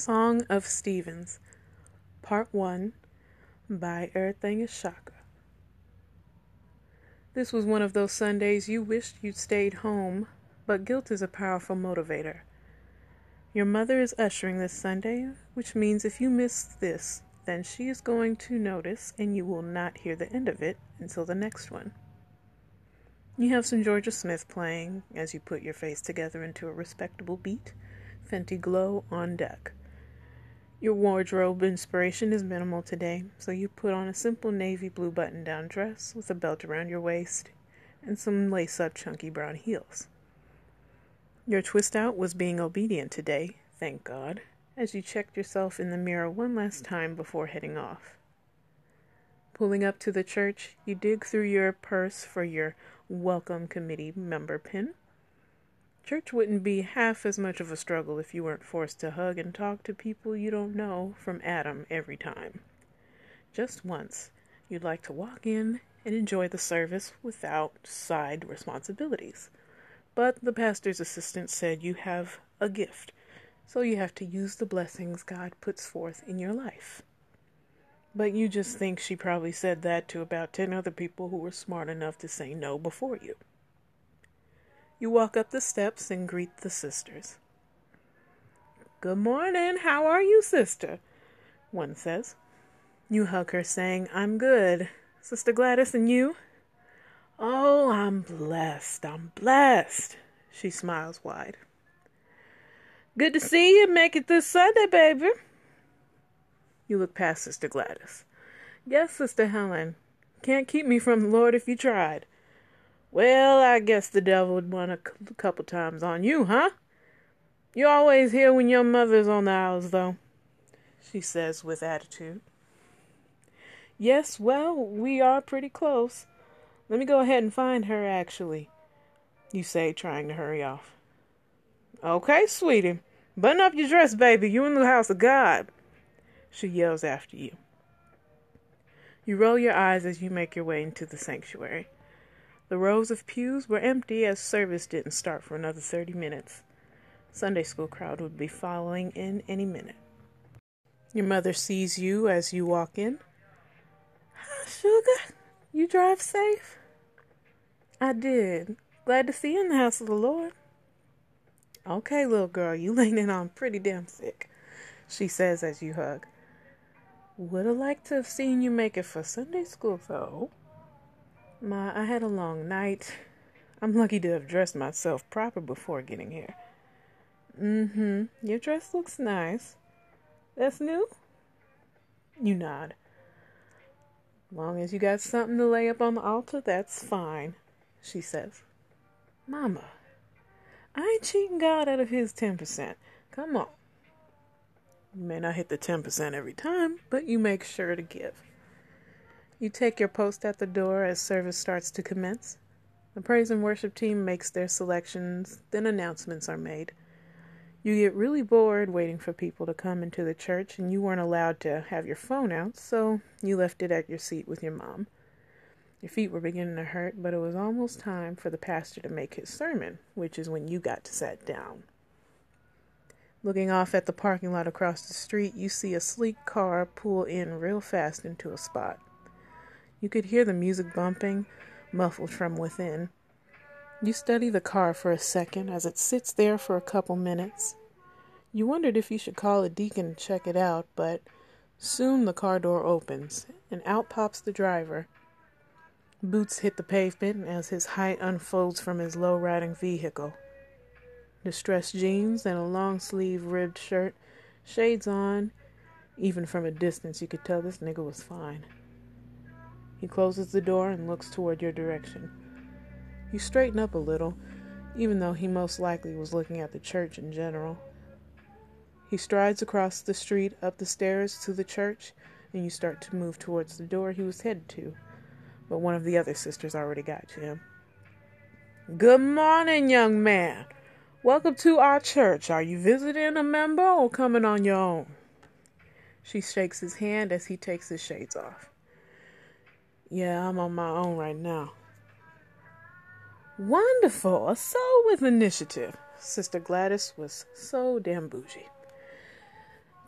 Song of Stevens, Part 1 by Everything is Shaka. This was one of those Sundays you wished you'd stayed home, but guilt is a powerful motivator. Your mother is ushering this Sunday, which means if you miss this, then she is going to notice and you will not hear the end of it until the next one. You have some Jorja Smith playing as you put your face together into a respectable beat, Fenty Glow on deck. Your wardrobe inspiration is minimal today, so you put on a simple navy blue button down dress with a belt around your waist and some lace up chunky brown heels. Your twist out was being obedient today, thank God, as you checked yourself in the mirror one last time before heading off. Pulling up to the church, you dig through your purse for your welcome committee member pin Church wouldn't be half as much of a struggle if you weren't forced to hug and talk to people you don't know from Adam every time. Just once, you'd like to walk in and enjoy the service without side responsibilities. But the pastor's assistant said you have a gift, so you have to use the blessings God puts forth in your life. But you just think she probably said that to about ten other people who were smart enough to say no before you. You walk up the steps and greet the sisters. Good morning. How are you, sister? One says. You hug her, saying, I'm good. Sister Gladys, and you? Oh, I'm blessed. I'm blessed. She smiles wide. Good to see you. Make it this Sunday, baby. You look past Sister Gladys. Yes, Sister Helen. Can't keep me from the Lord if you tried. Well, I guess the devil would won a couple times on you, huh? You always here when your mother's on the house, though, she says with attitude. Yes, well, we are pretty close. Let me go ahead and find her, actually, you say, trying to hurry off. Okay, sweetie. Button up your dress, baby. You in the house of God, she yells after you. You roll your eyes as you make your way into the sanctuary. The rows of pews were empty as service didn't start for another 30 minutes. Sunday school crowd would be following in any minute. Your mother sees you as you walk in. Hi, sugar. You drive safe? I did. Glad to see you in the house of the Lord. Okay, little girl, you leaning on pretty damn thick, she says as you hug. Would have liked to have seen you make it for Sunday school, though. Ma, I had a long night. I'm lucky to have dressed myself proper before getting here. Mm-hmm. Your dress looks nice. That's new? You nod. Long as you got something to lay up on the altar, that's fine, she says. Mama, I ain't cheating God out of his 10%. Come on. You may not hit the 10% every time, but you make sure to give. You take your post at the door as service starts to commence. The praise and worship team makes their selections, then announcements are made. You get really bored waiting for people to come into the church, and you weren't allowed to have your phone out, so you left it at your seat with your mom. Your feet were beginning to hurt, but it was almost time for the pastor to make his sermon, which is when you got to sit down. Looking off at the parking lot across the street, you see a sleek car pull in real fast into a spot. You could hear the music bumping, muffled from within. You study the car for a second as it sits there for a couple minutes. You wondered if you should call a deacon and check it out, but soon the car door opens, and out pops the driver. Boots hit the pavement as his height unfolds from his low riding vehicle. Distressed jeans and a long sleeve ribbed shirt, shades on. Even from a distance, you could tell this nigga was fine. He closes the door and looks toward your direction. You straighten up a little, even though he most likely was looking at the church in general. He strides across the street, up the stairs to the church, and you start to move towards the door he was headed to. But one of the other sisters already got to him. Good morning, young man. Welcome to our church. Are you visiting a member or coming on your own? She shakes his hand as he takes his shades off. Yeah, I'm on my own right now. Wonderful. A soul with initiative. Sister Gladys was so damn bougie.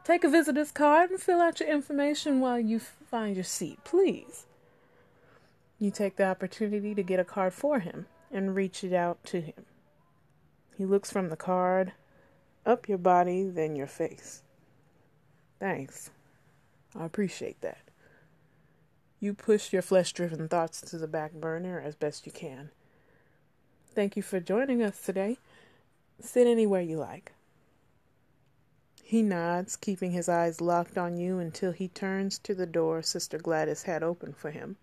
Take a visitor's card and fill out your information while you find your seat, please. You take the opportunity to get a card for him and reach it out to him. He looks from the card up your body, then your face. Thanks. I appreciate that. You push your flesh driven thoughts to the back burner as best you can. Thank you for joining us today. Sit anywhere you like. He nods, keeping his eyes locked on you until he turns to the door Sister Gladys had open for him.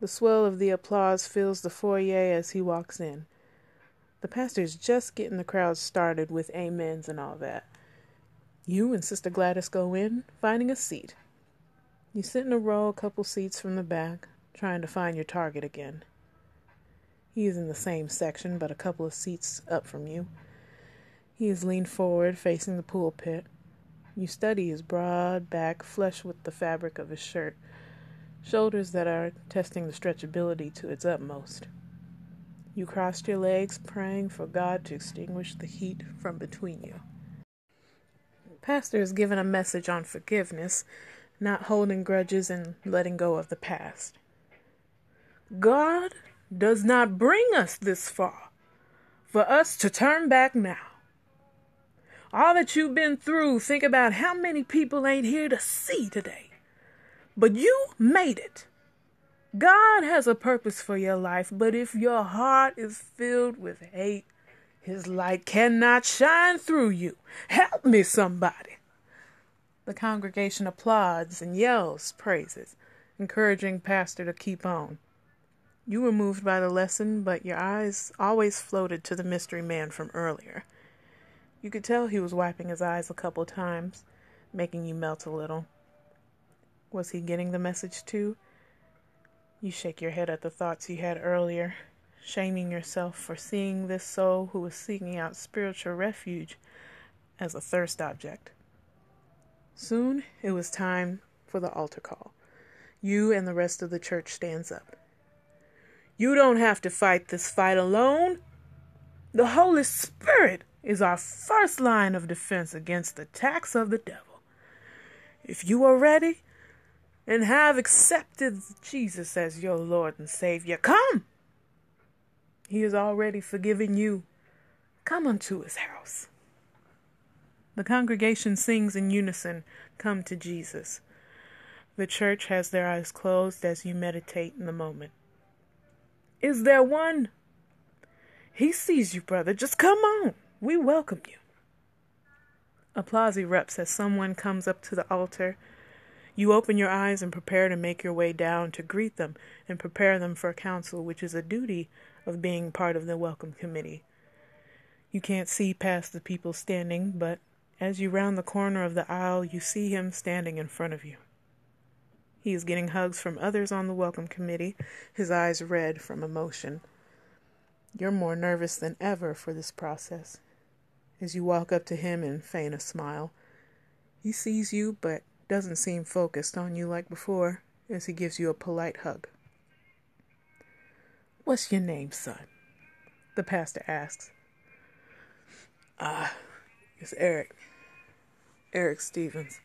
The swell of the applause fills the foyer as he walks in. The pastor's just getting the crowd started with amens and all that. You and Sister Gladys go in, finding a seat. You sit in a row a couple seats from the back, trying to find your target again. He is in the same section, but a couple of seats up from you. He is leaned forward, facing the pulpit. You study his broad back, flush with the fabric of his shirt, shoulders that are testing the stretchability to its utmost. You crossed your legs, praying for God to extinguish the heat from between you. The Pastor is given a message on forgiveness, not holding grudges and letting go of the past. God does not bring us this far for us to turn back now. All that you've been through, think about how many people ain't here to see today. But you made it. God has a purpose for your life, but if your heart is filled with hate, his light cannot shine through you. Help me, somebody. The congregation applauds and yells praises, encouraging Pastor to keep on. You were moved by the lesson, but your eyes always floated to the mystery man from earlier. You could tell he was wiping his eyes a couple times, making you melt a little. Was he getting the message too? You shake your head at the thoughts you had earlier, shaming yourself for seeing this soul who was seeking out spiritual refuge as a thirst object. Soon it was time for the altar call. You and the rest of the church stands up. You don't have to fight this fight alone. The Holy Spirit is our first line of defense against the attacks of the devil. If you are ready and have accepted Jesus as your Lord and Savior, come. He has already forgiven you. Come unto his house. The congregation sings in unison, Come to Jesus. The church has their eyes closed as you meditate in the moment. Is there one? He sees you, brother. Just come on. We welcome you. Applause erupts as someone comes up to the altar. You open your eyes and prepare to make your way down to greet them and prepare them for counsel, which is a duty of being part of the welcome committee. You can't see past the people standing, but as you round the corner of the aisle, you see him standing in front of you. He is getting hugs from others on the welcome committee, his eyes red from emotion. You're more nervous than ever for this process. As you walk up to him and feign a smile, he sees you but doesn't seem focused on you like before as he gives you a polite hug. What's your name, son? The pastor asks. Ah, it's Eric. Eric Stevens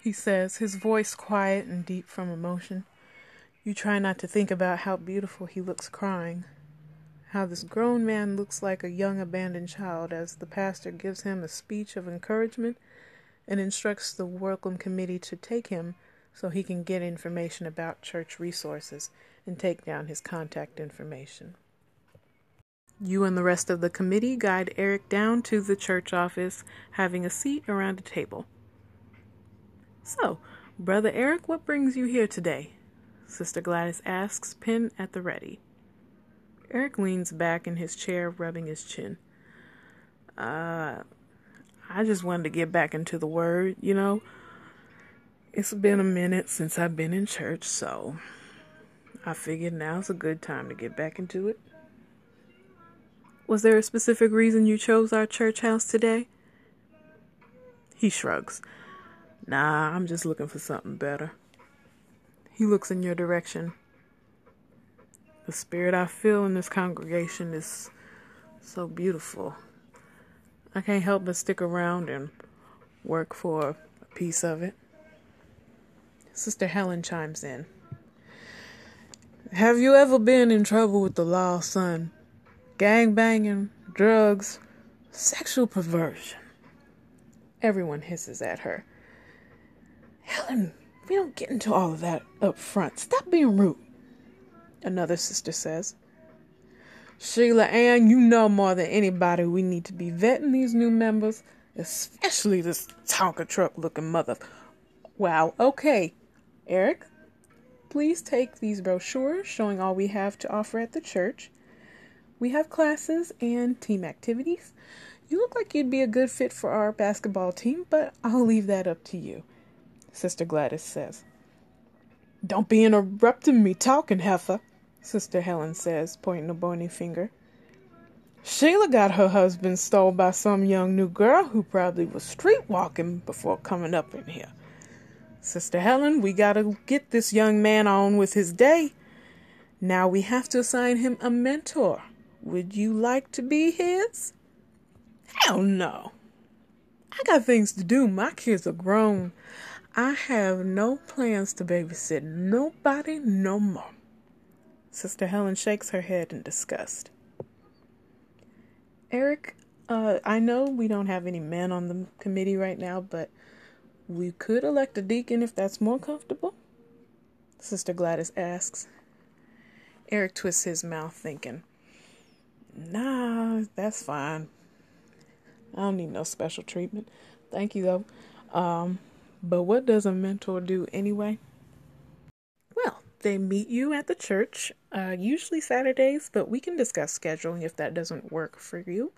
he says, his voice quiet and deep from emotion. You try not to think about how beautiful he looks crying, how this grown man looks like a young abandoned child as the pastor gives him a speech of encouragement and instructs the welcome committee to take him so he can get information about church resources and take down his contact information. You and the rest of the committee guide Eric down to the church office, having a seat around a table. So, Brother Eric, what brings you here today? Sister Gladys asks, pen at the ready. Eric leans back in his chair, rubbing his chin. Uh, I just wanted to get back into the Word, you know. It's been a minute since I've been in church, so I figured now's a good time to get back into it. Was there a specific reason you chose our church house today? He shrugs. Nah, I'm just looking for something better. He looks in your direction. The spirit I feel in this congregation is so beautiful. I can't help but stick around and work for a piece of it. Sister Helen chimes in. Have you ever been in trouble with the law, son? Gang banging, drugs, sexual perversion. Everyone hisses at her. Helen, we don't get into all of that up front. Stop being rude. Another sister says. Sheila Ann, you know more than anybody we need to be vetting these new members, especially this Tonka truck looking mother. Wow, okay. Eric, please take these brochures showing all we have to offer at the church. We have classes and team activities. You look like you'd be a good fit for our basketball team, but I'll leave that up to you. Sister Gladys says. Don't be interrupting me talking, heifer, Sister Helen says, pointing a bony finger. Sheila got her husband stole by some young new girl who probably was street walking before coming up in here. Sister Helen, we gotta get this young man on with his day. Now we have to assign him a mentor. Would you like to be his? Hell no. I got things to do. My kids are grown. I have no plans to babysit nobody no more. Sister Helen shakes her head in disgust. Eric, uh, I know we don't have any men on the committee right now, but we could elect a deacon if that's more comfortable. Sister Gladys asks. Eric twists his mouth, thinking, Nah, that's fine. I don't need no special treatment. Thank you, though. Um, but what does a mentor do anyway? Well, they meet you at the church, uh, usually Saturdays, but we can discuss scheduling if that doesn't work for you.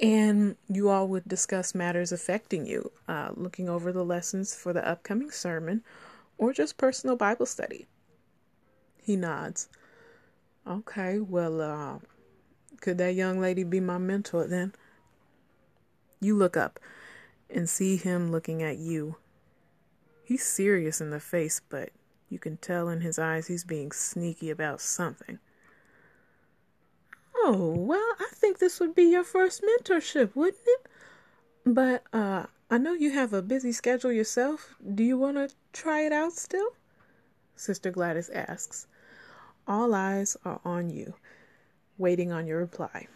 And you all would discuss matters affecting you, uh, looking over the lessons for the upcoming sermon, or just personal Bible study. He nods. Okay, well, uh, could that young lady be my mentor then? You look up and see him looking at you He's serious in the face, but you can tell in his eyes he's being sneaky about something. Oh, well, I think this would be your first mentorship, wouldn't it? But uh I know you have a busy schedule yourself. Do you want to try it out still? Sister Gladys asks. All eyes are on you, waiting on your reply.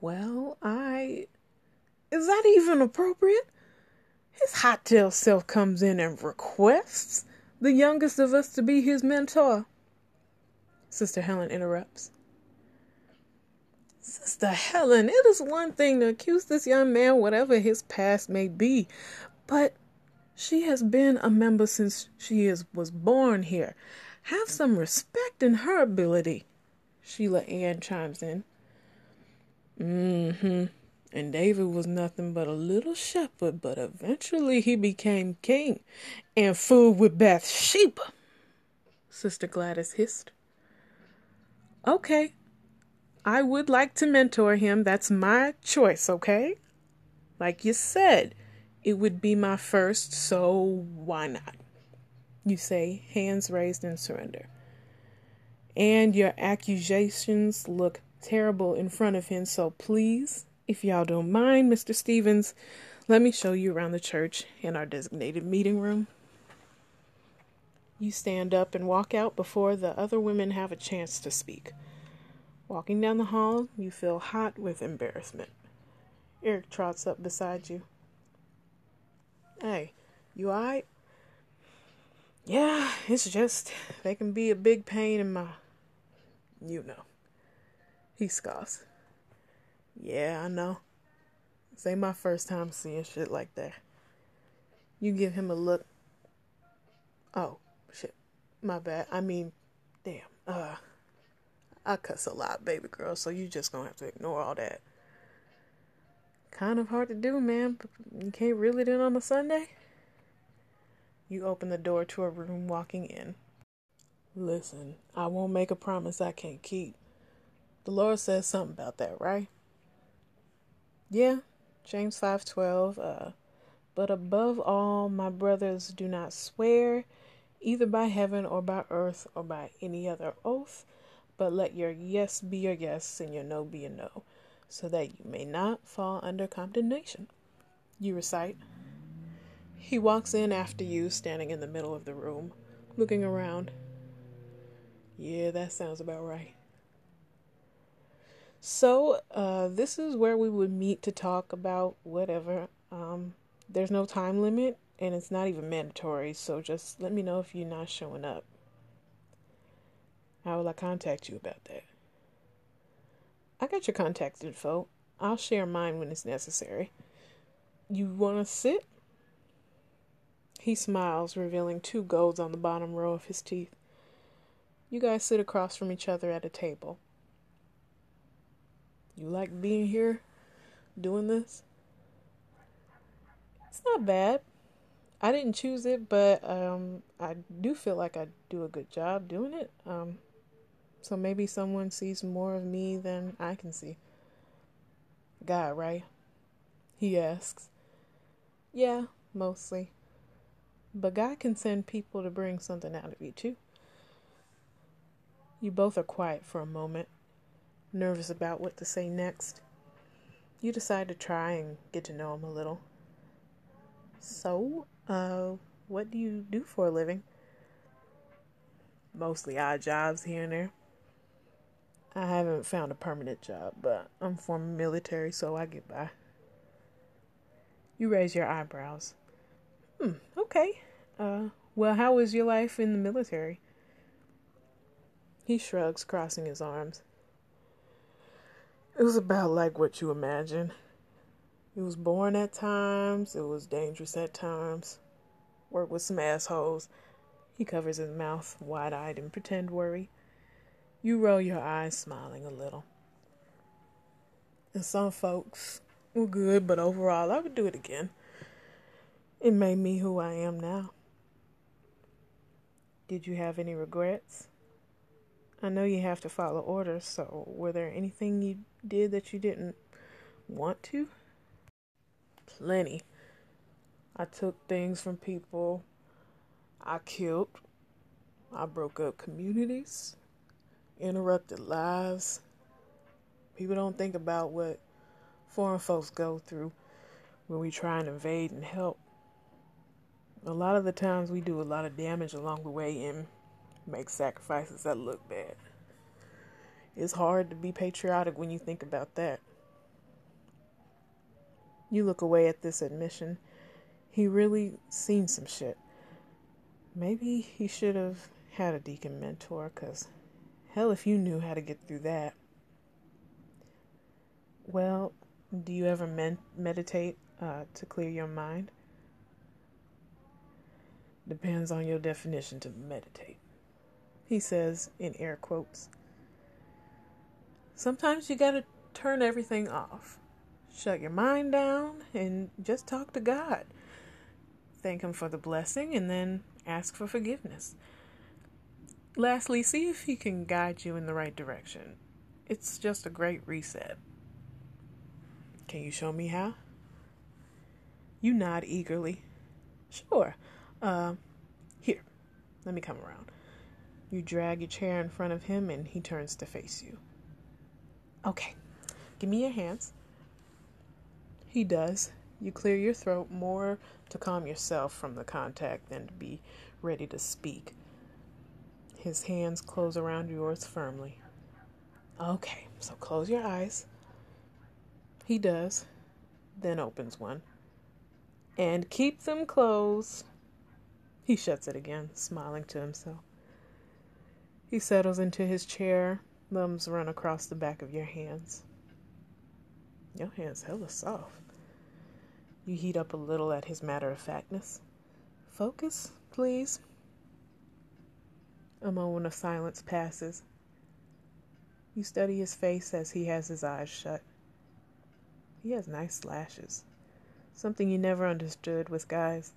Well, I. Is that even appropriate? His hot tail self comes in and requests the youngest of us to be his mentor. Sister Helen interrupts. Sister Helen, it is one thing to accuse this young man, whatever his past may be, but she has been a member since she is, was born here. Have some respect in her ability. Sheila Ann chimes in. Mm-hmm. And David was nothing but a little shepherd, but eventually he became king and fooled with Bathsheba. Sister Gladys hissed. Okay, I would like to mentor him. That's my choice, okay? Like you said, it would be my first, so why not? You say, hands raised in surrender. And your accusations look terrible in front of him, so please if y'all don't mind, Mr. Stevens, let me show you around the church in our designated meeting room. You stand up and walk out before the other women have a chance to speak. Walking down the hall, you feel hot with embarrassment. Eric trots up beside you. Hey, you alright? Yeah, it's just they can be a big pain in my. You know. He scoffs. Yeah, I know. This ain't my first time seeing shit like that. You give him a look. Oh, shit. My bad. I mean, damn. Uh, I cuss a lot, baby girl, so you just gonna have to ignore all that. Kind of hard to do, man, you can't reel it in on a Sunday. You open the door to a room walking in. Listen, I won't make a promise I can't keep. The Lord says something about that, right? Yeah, James 5:12 uh but above all my brothers do not swear either by heaven or by earth or by any other oath but let your yes be your yes and your no be a no so that you may not fall under condemnation. You recite. He walks in after you, standing in the middle of the room, looking around. Yeah, that sounds about right. So, uh, this is where we would meet to talk about whatever. Um, there's no time limit, and it's not even mandatory, so just let me know if you're not showing up. How will I contact you about that? I got your contact info. I'll share mine when it's necessary. You want to sit? He smiles, revealing two golds on the bottom row of his teeth. You guys sit across from each other at a table. You like being here, doing this? It's not bad. I didn't choose it, but um, I do feel like I do a good job doing it. Um, so maybe someone sees more of me than I can see. God, right? He asks. Yeah, mostly. But God can send people to bring something out of you, too. You both are quiet for a moment nervous about what to say next. You decide to try and get to know him a little. So, uh, what do you do for a living? Mostly odd jobs here and there. I haven't found a permanent job, but I'm former military, so I get by. You raise your eyebrows. Hmm, okay. Uh, well, how was your life in the military? He shrugs, crossing his arms. It was about like what you imagine. It was boring at times, it was dangerous at times. Work with some assholes. He covers his mouth, wide eyed in pretend worry. You roll your eyes, smiling a little. And some folks were good, but overall, I would do it again. It made me who I am now. Did you have any regrets? I know you have to follow orders, so were there anything you did that you didn't want to? Plenty. I took things from people. I killed. I broke up communities. Interrupted lives. People don't think about what foreign folks go through when we try and invade and help. A lot of the times we do a lot of damage along the way and make sacrifices that look bad. It's hard to be patriotic when you think about that. You look away at this admission. He really seen some shit. Maybe he should have had a deacon mentor, because hell if you knew how to get through that. Well, do you ever men- meditate uh, to clear your mind? Depends on your definition to meditate he says in air quotes. Sometimes you gotta turn everything off. Shut your mind down and just talk to God. Thank Him for the blessing and then ask for forgiveness. Lastly, see if He can guide you in the right direction. It's just a great reset. Can you show me how? You nod eagerly. Sure. Uh, here, let me come around. You drag your chair in front of him and he turns to face you. Okay, give me your hands. He does. You clear your throat more to calm yourself from the contact than to be ready to speak. His hands close around yours firmly. Okay, so close your eyes. He does, then opens one. And keep them closed. He shuts it again, smiling to himself. He settles into his chair, thumbs run across the back of your hands. Your hand's hella soft. You heat up a little at his matter of factness. Focus, please. A moment of silence passes. You study his face as he has his eyes shut. He has nice lashes. Something you never understood with guys.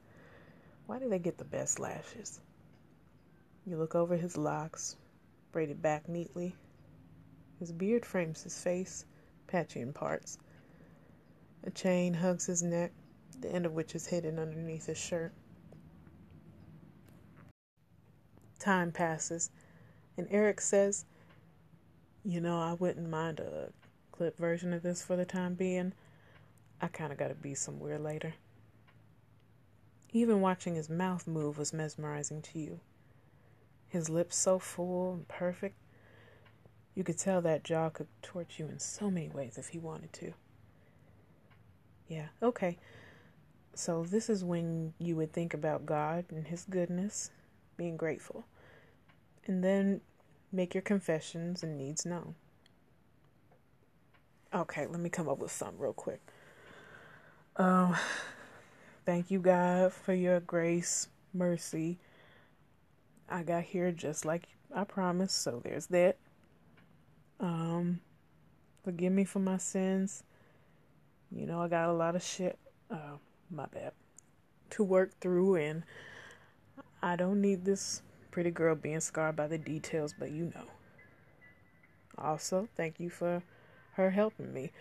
Why do they get the best lashes? You look over his locks, braided back neatly. His beard frames his face, patchy in parts. A chain hugs his neck, the end of which is hidden underneath his shirt. Time passes, and Eric says, You know, I wouldn't mind a clip version of this for the time being. I kind of got to be somewhere later. Even watching his mouth move was mesmerizing to you. His lips so full and perfect. You could tell that jaw could torture you in so many ways if he wanted to. Yeah, okay. So, this is when you would think about God and His goodness, being grateful, and then make your confessions and needs known. Okay, let me come up with something real quick. Um, thank you, God, for your grace, mercy. I got here just like I promised, so there's that. Um, forgive me for my sins. You know, I got a lot of shit. Uh, my bad. To work through, and I don't need this pretty girl being scarred by the details, but you know. Also, thank you for her helping me.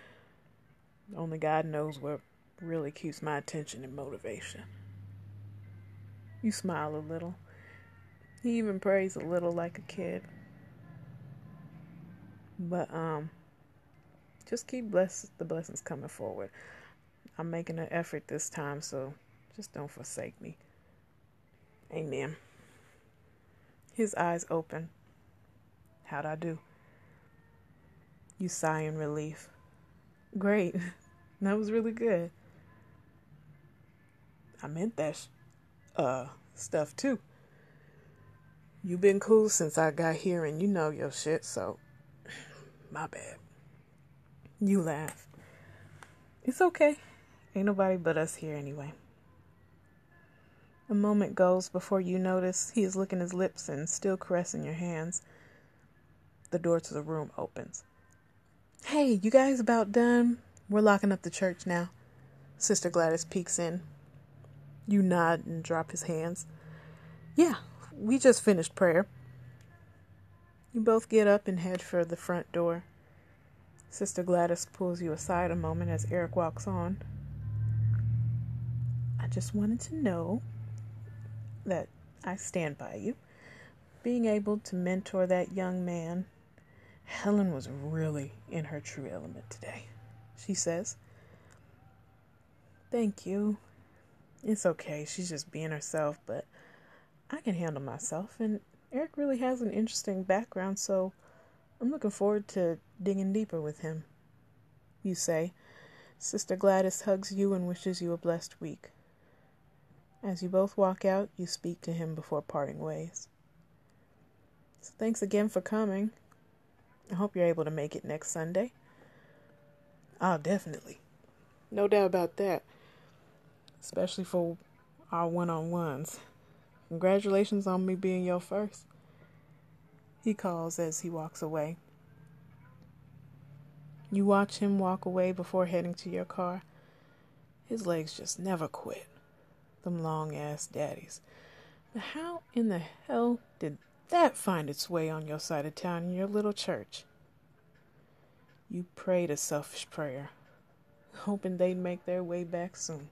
Only God knows what really keeps my attention and motivation. You smile a little. He even prays a little like a kid. But um just keep bless the blessings coming forward. I'm making an effort this time, so just don't forsake me. Amen. His eyes open. How'd I do? You sigh in relief. Great. That was really good. I meant that sh- uh stuff too. You've been cool since I got here and you know your shit, so my bad. You laugh. It's okay. Ain't nobody but us here anyway. A moment goes before you notice he is licking his lips and still caressing your hands. The door to the room opens. Hey, you guys about done? We're locking up the church now. Sister Gladys peeks in. You nod and drop his hands. Yeah, we just finished prayer. You both get up and head for the front door. Sister Gladys pulls you aside a moment as Eric walks on. I just wanted to know that I stand by you. Being able to mentor that young man, Helen was really in her true element today, she says. Thank you. It's okay, she's just being herself, but I can handle myself, and Eric really has an interesting background, so I'm looking forward to digging deeper with him. You say. Sister Gladys hugs you and wishes you a blessed week. As you both walk out, you speak to him before parting ways. So thanks again for coming. I hope you're able to make it next Sunday. Oh, definitely. No doubt about that. Especially for our one on ones. Congratulations on me being your first. He calls as he walks away. You watch him walk away before heading to your car. His legs just never quit. Them long ass daddies. But how in the hell did that find its way on your side of town in your little church? You prayed a selfish prayer, hoping they'd make their way back soon.